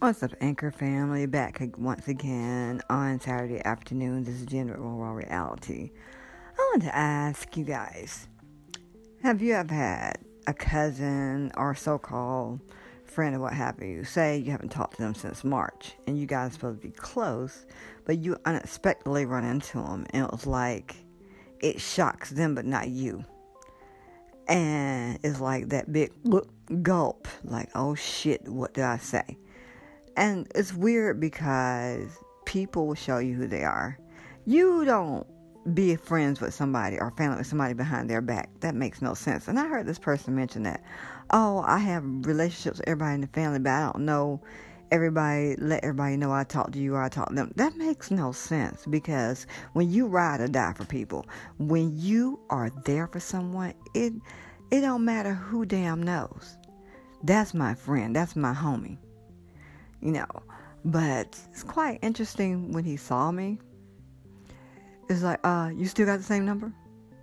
What's up, Anchor family? Back once again on Saturday afternoon. This is General Raw Reality. I want to ask you guys Have you ever had a cousin or so called friend or what have you? Say you haven't talked to them since March and you guys are supposed to be close, but you unexpectedly run into them and it was like it shocks them but not you. And it's like that big gulp, like, oh shit, what did I say? And it's weird because people will show you who they are. You don't be friends with somebody or family with somebody behind their back. That makes no sense. And I heard this person mention that. Oh, I have relationships with everybody in the family, but I don't know everybody, let everybody know I talk to you or I talk to them. That makes no sense because when you ride or die for people, when you are there for someone, it it don't matter who damn knows. That's my friend. That's my homie you know. But it's quite interesting when he saw me. It's like, uh, you still got the same number?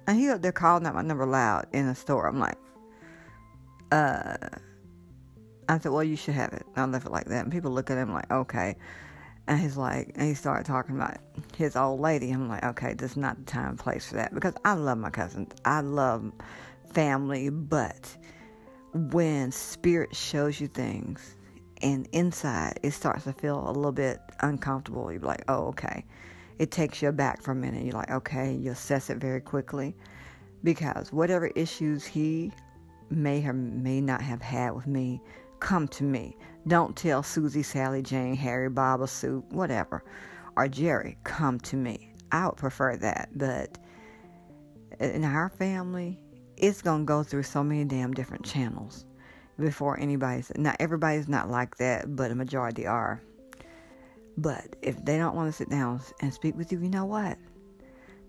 And he up there calling out my number loud in the store. I'm like, uh, I said, well, you should have it. I left it like that. And people look at him like, okay. And he's like, and he started talking about his old lady. I'm like, okay, this is not the time and place for that. Because I love my cousins. I love family. But when spirit shows you things and inside it starts to feel a little bit uncomfortable. You're like, oh, okay. It takes you back for a minute. You're like, okay, you assess it very quickly because whatever issues he may or may not have had with me, come to me. Don't tell Susie, Sally, Jane, Harry, Bob, or Sue, whatever, or Jerry, come to me. I would prefer that, but in our family, it's going to go through so many damn different channels before anybody's not everybody's not like that, but a majority are. But if they don't want to sit down and speak with you, you know what?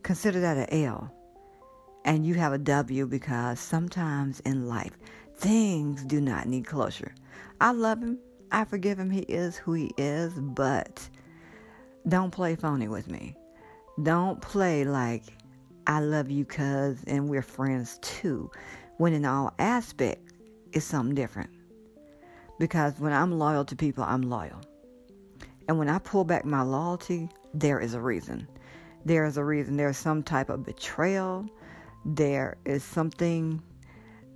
Consider that an L. And you have a W because sometimes in life, things do not need closure. I love him. I forgive him. He is who he is, but don't play phony with me. Don't play like I love you, cuz, and we're friends too. When in all aspects, is something different. Because when I'm loyal to people, I'm loyal. And when I pull back my loyalty, there is a reason. There is a reason. There's some type of betrayal. There is something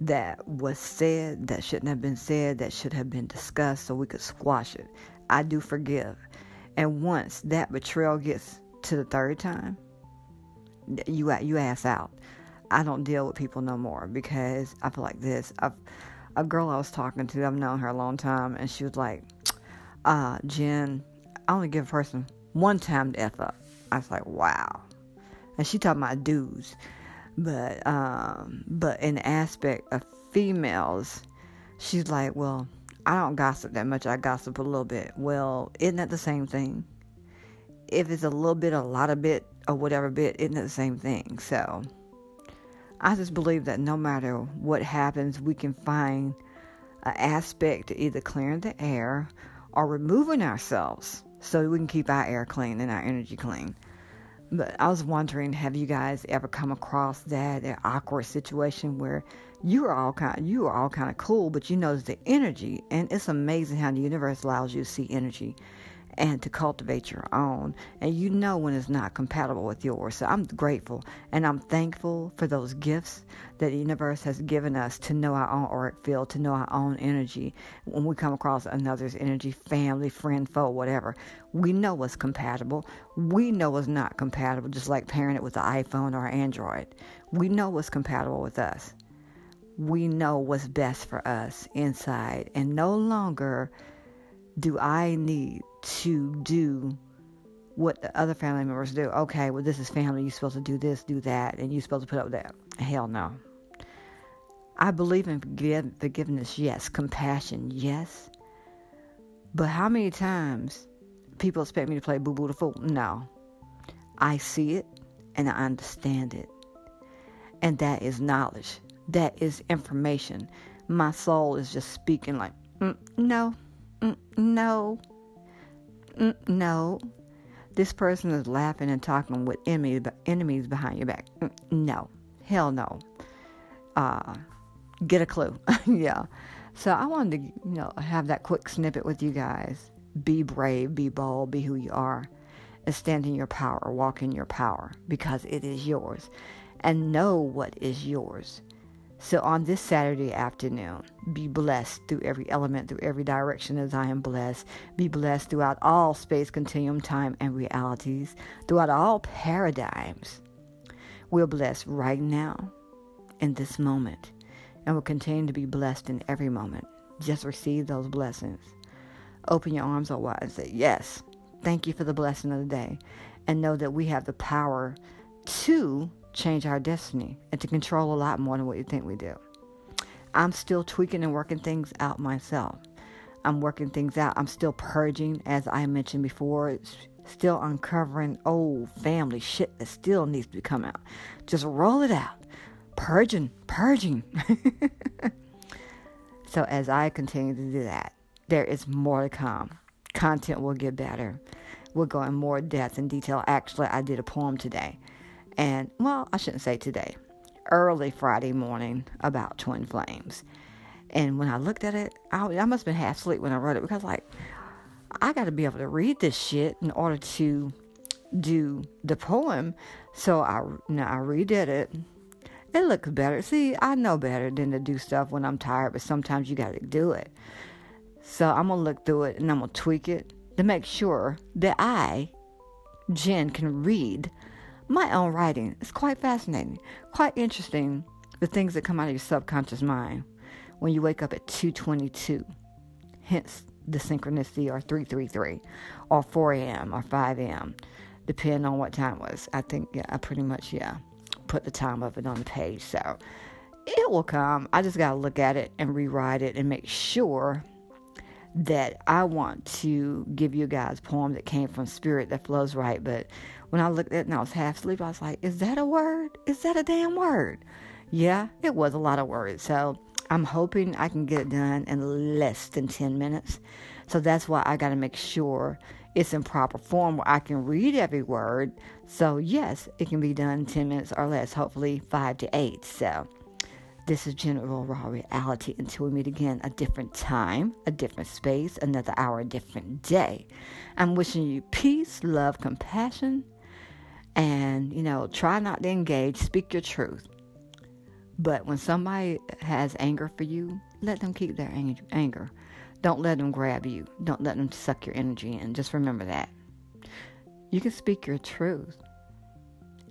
that was said that shouldn't have been said, that should have been discussed so we could squash it. I do forgive. And once that betrayal gets to the third time, you you ass out. I don't deal with people no more because I feel like this. I've a girl I was talking to, I've known her a long time, and she was like, uh, Jen, I only give a person one time to F up. I was like, wow. And she talking about dudes. But um, but in the aspect of females, she's like, well, I don't gossip that much. I gossip a little bit. Well, isn't that the same thing? If it's a little bit, a lot of bit, or whatever bit, isn't it the same thing? So I just believe that no matter what happens, we can find an aspect to either clearing the air or removing ourselves so we can keep our air clean and our energy clean. But I was wondering, have you guys ever come across that, that awkward situation where you are all kind, you are all kind of cool, but you notice the energy, and it's amazing how the universe allows you to see energy and to cultivate your own. And you know when it's not compatible with yours. So I'm grateful and I'm thankful for those gifts that the universe has given us to know our own auric field, to know our own energy. When we come across another's energy, family, friend, foe, whatever, we know what's compatible. We know what's not compatible, just like pairing it with the iPhone or Android. We know what's compatible with us. We know what's best for us inside, and no longer do I need to do what the other family members do? Okay, well, this is family. You're supposed to do this, do that, and you're supposed to put up with that. Hell no. I believe in forgiveness, yes. Compassion, yes. But how many times people expect me to play boo boo the fool? No. I see it and I understand it. And that is knowledge. That is information. My soul is just speaking like, mm, no, mm, no, mm, no. This person is laughing and talking with enemies, enemies behind your back. Mm, no, hell no. Uh, get a clue. yeah. So I wanted to, you know, have that quick snippet with you guys Be brave, be bold, be who you are, and stand in your power, walk in your power because it is yours, and know what is yours. So on this Saturday afternoon, be blessed through every element, through every direction as I am blessed. Be blessed throughout all space, continuum, time, and realities, throughout all paradigms. We're blessed right now, in this moment, and will continue to be blessed in every moment. Just receive those blessings. Open your arms oh, wide and say, Yes, thank you for the blessing of the day. And know that we have the power to change our destiny and to control a lot more than what you think we do. I'm still tweaking and working things out myself. I'm working things out. I'm still purging, as I mentioned before, still uncovering old family shit that still needs to be come out. Just roll it out. Purging, purging. so as I continue to do that, there is more to come. Content will get better. We'll go in more depth and detail. Actually, I did a poem today and well, I shouldn't say today, early Friday morning about twin flames. And when I looked at it, I, I must have been half asleep when I wrote it because, like, I got to be able to read this shit in order to do the poem. So I, you know, I redid it. It looks better. See, I know better than to do stuff when I'm tired, but sometimes you got to do it. So I'm going to look through it and I'm going to tweak it to make sure that I, Jen, can read my own writing. is quite fascinating, quite interesting. The things that come out of your subconscious mind when you wake up at 2:22, hence the synchronicity, or 333, or 4 a.m. or 5 a.m., depending on what time it was. I think yeah, I pretty much yeah put the time of it on the page, so it will come. I just gotta look at it and rewrite it and make sure that I want to give you guys poem that came from spirit that flows right, but when I looked at it and I was half asleep, I was like, is that a word? Is that a damn word? Yeah, it was a lot of words. So I'm hoping I can get it done in less than 10 minutes. So that's why I got to make sure it's in proper form where I can read every word. So, yes, it can be done 10 minutes or less, hopefully 5 to 8. So, this is General Raw Reality until we meet again a different time, a different space, another hour, a different day. I'm wishing you peace, love, compassion, and, you know, try not to engage, speak your truth. But when somebody has anger for you, let them keep their anger. Don't let them grab you. Don't let them suck your energy in. Just remember that. You can speak your truth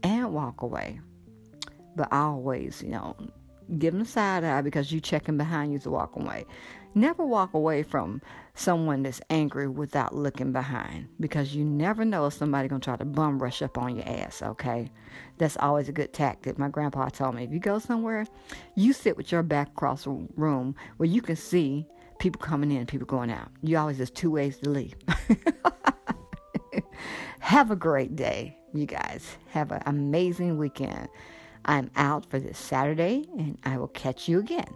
and walk away. But always, you know, give them a side eye because you checking behind you to walk away. Never walk away from someone that's angry without looking behind because you never know if somebody gonna try to bum rush up on your ass, okay? That's always a good tactic. My grandpa told me if you go somewhere, you sit with your back across the room where you can see people coming in, and people going out. You always there's two ways to leave. Have a great day, you guys. Have an amazing weekend. I'm out for this Saturday and I will catch you again.